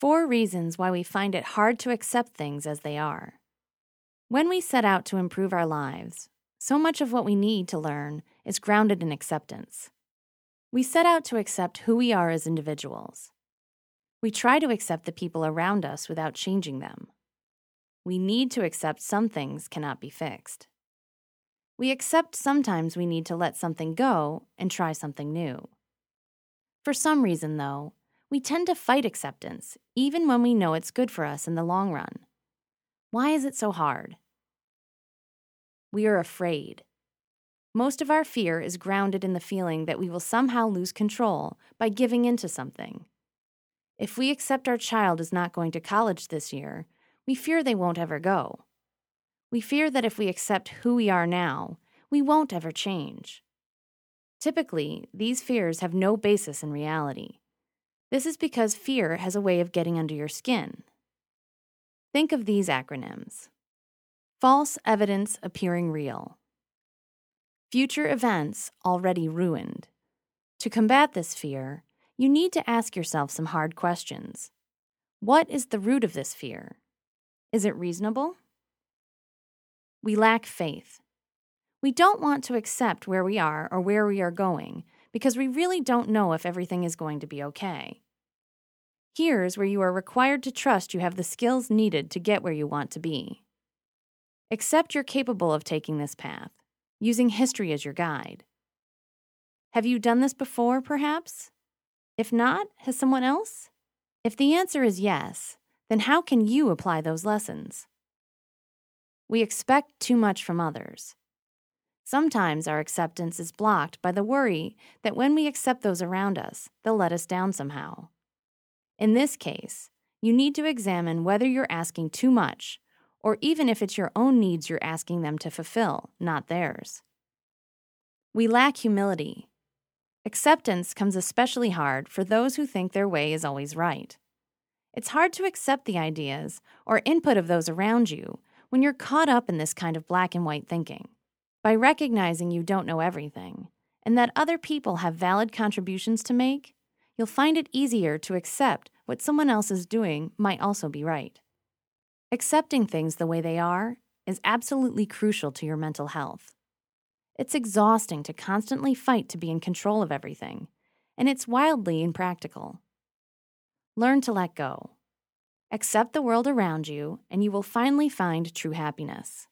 Four reasons why we find it hard to accept things as they are. When we set out to improve our lives, so much of what we need to learn is grounded in acceptance. We set out to accept who we are as individuals. We try to accept the people around us without changing them. We need to accept some things cannot be fixed. We accept sometimes we need to let something go and try something new. For some reason, though, we tend to fight acceptance, even when we know it's good for us in the long run. Why is it so hard? We are afraid. Most of our fear is grounded in the feeling that we will somehow lose control by giving in to something. If we accept our child is not going to college this year, we fear they won't ever go. We fear that if we accept who we are now, we won't ever change. Typically, these fears have no basis in reality. This is because fear has a way of getting under your skin. Think of these acronyms False evidence appearing real, Future events already ruined. To combat this fear, you need to ask yourself some hard questions. What is the root of this fear? Is it reasonable? We lack faith. We don't want to accept where we are or where we are going because we really don't know if everything is going to be okay. Here's where you are required to trust you have the skills needed to get where you want to be. Accept you're capable of taking this path, using history as your guide. Have you done this before, perhaps? If not, has someone else? If the answer is yes, then how can you apply those lessons? We expect too much from others. Sometimes our acceptance is blocked by the worry that when we accept those around us, they'll let us down somehow. In this case, you need to examine whether you're asking too much, or even if it's your own needs you're asking them to fulfill, not theirs. We lack humility. Acceptance comes especially hard for those who think their way is always right. It's hard to accept the ideas or input of those around you when you're caught up in this kind of black and white thinking. By recognizing you don't know everything and that other people have valid contributions to make, you'll find it easier to accept what someone else is doing might also be right. Accepting things the way they are is absolutely crucial to your mental health. It's exhausting to constantly fight to be in control of everything, and it's wildly impractical. Learn to let go. Accept the world around you, and you will finally find true happiness.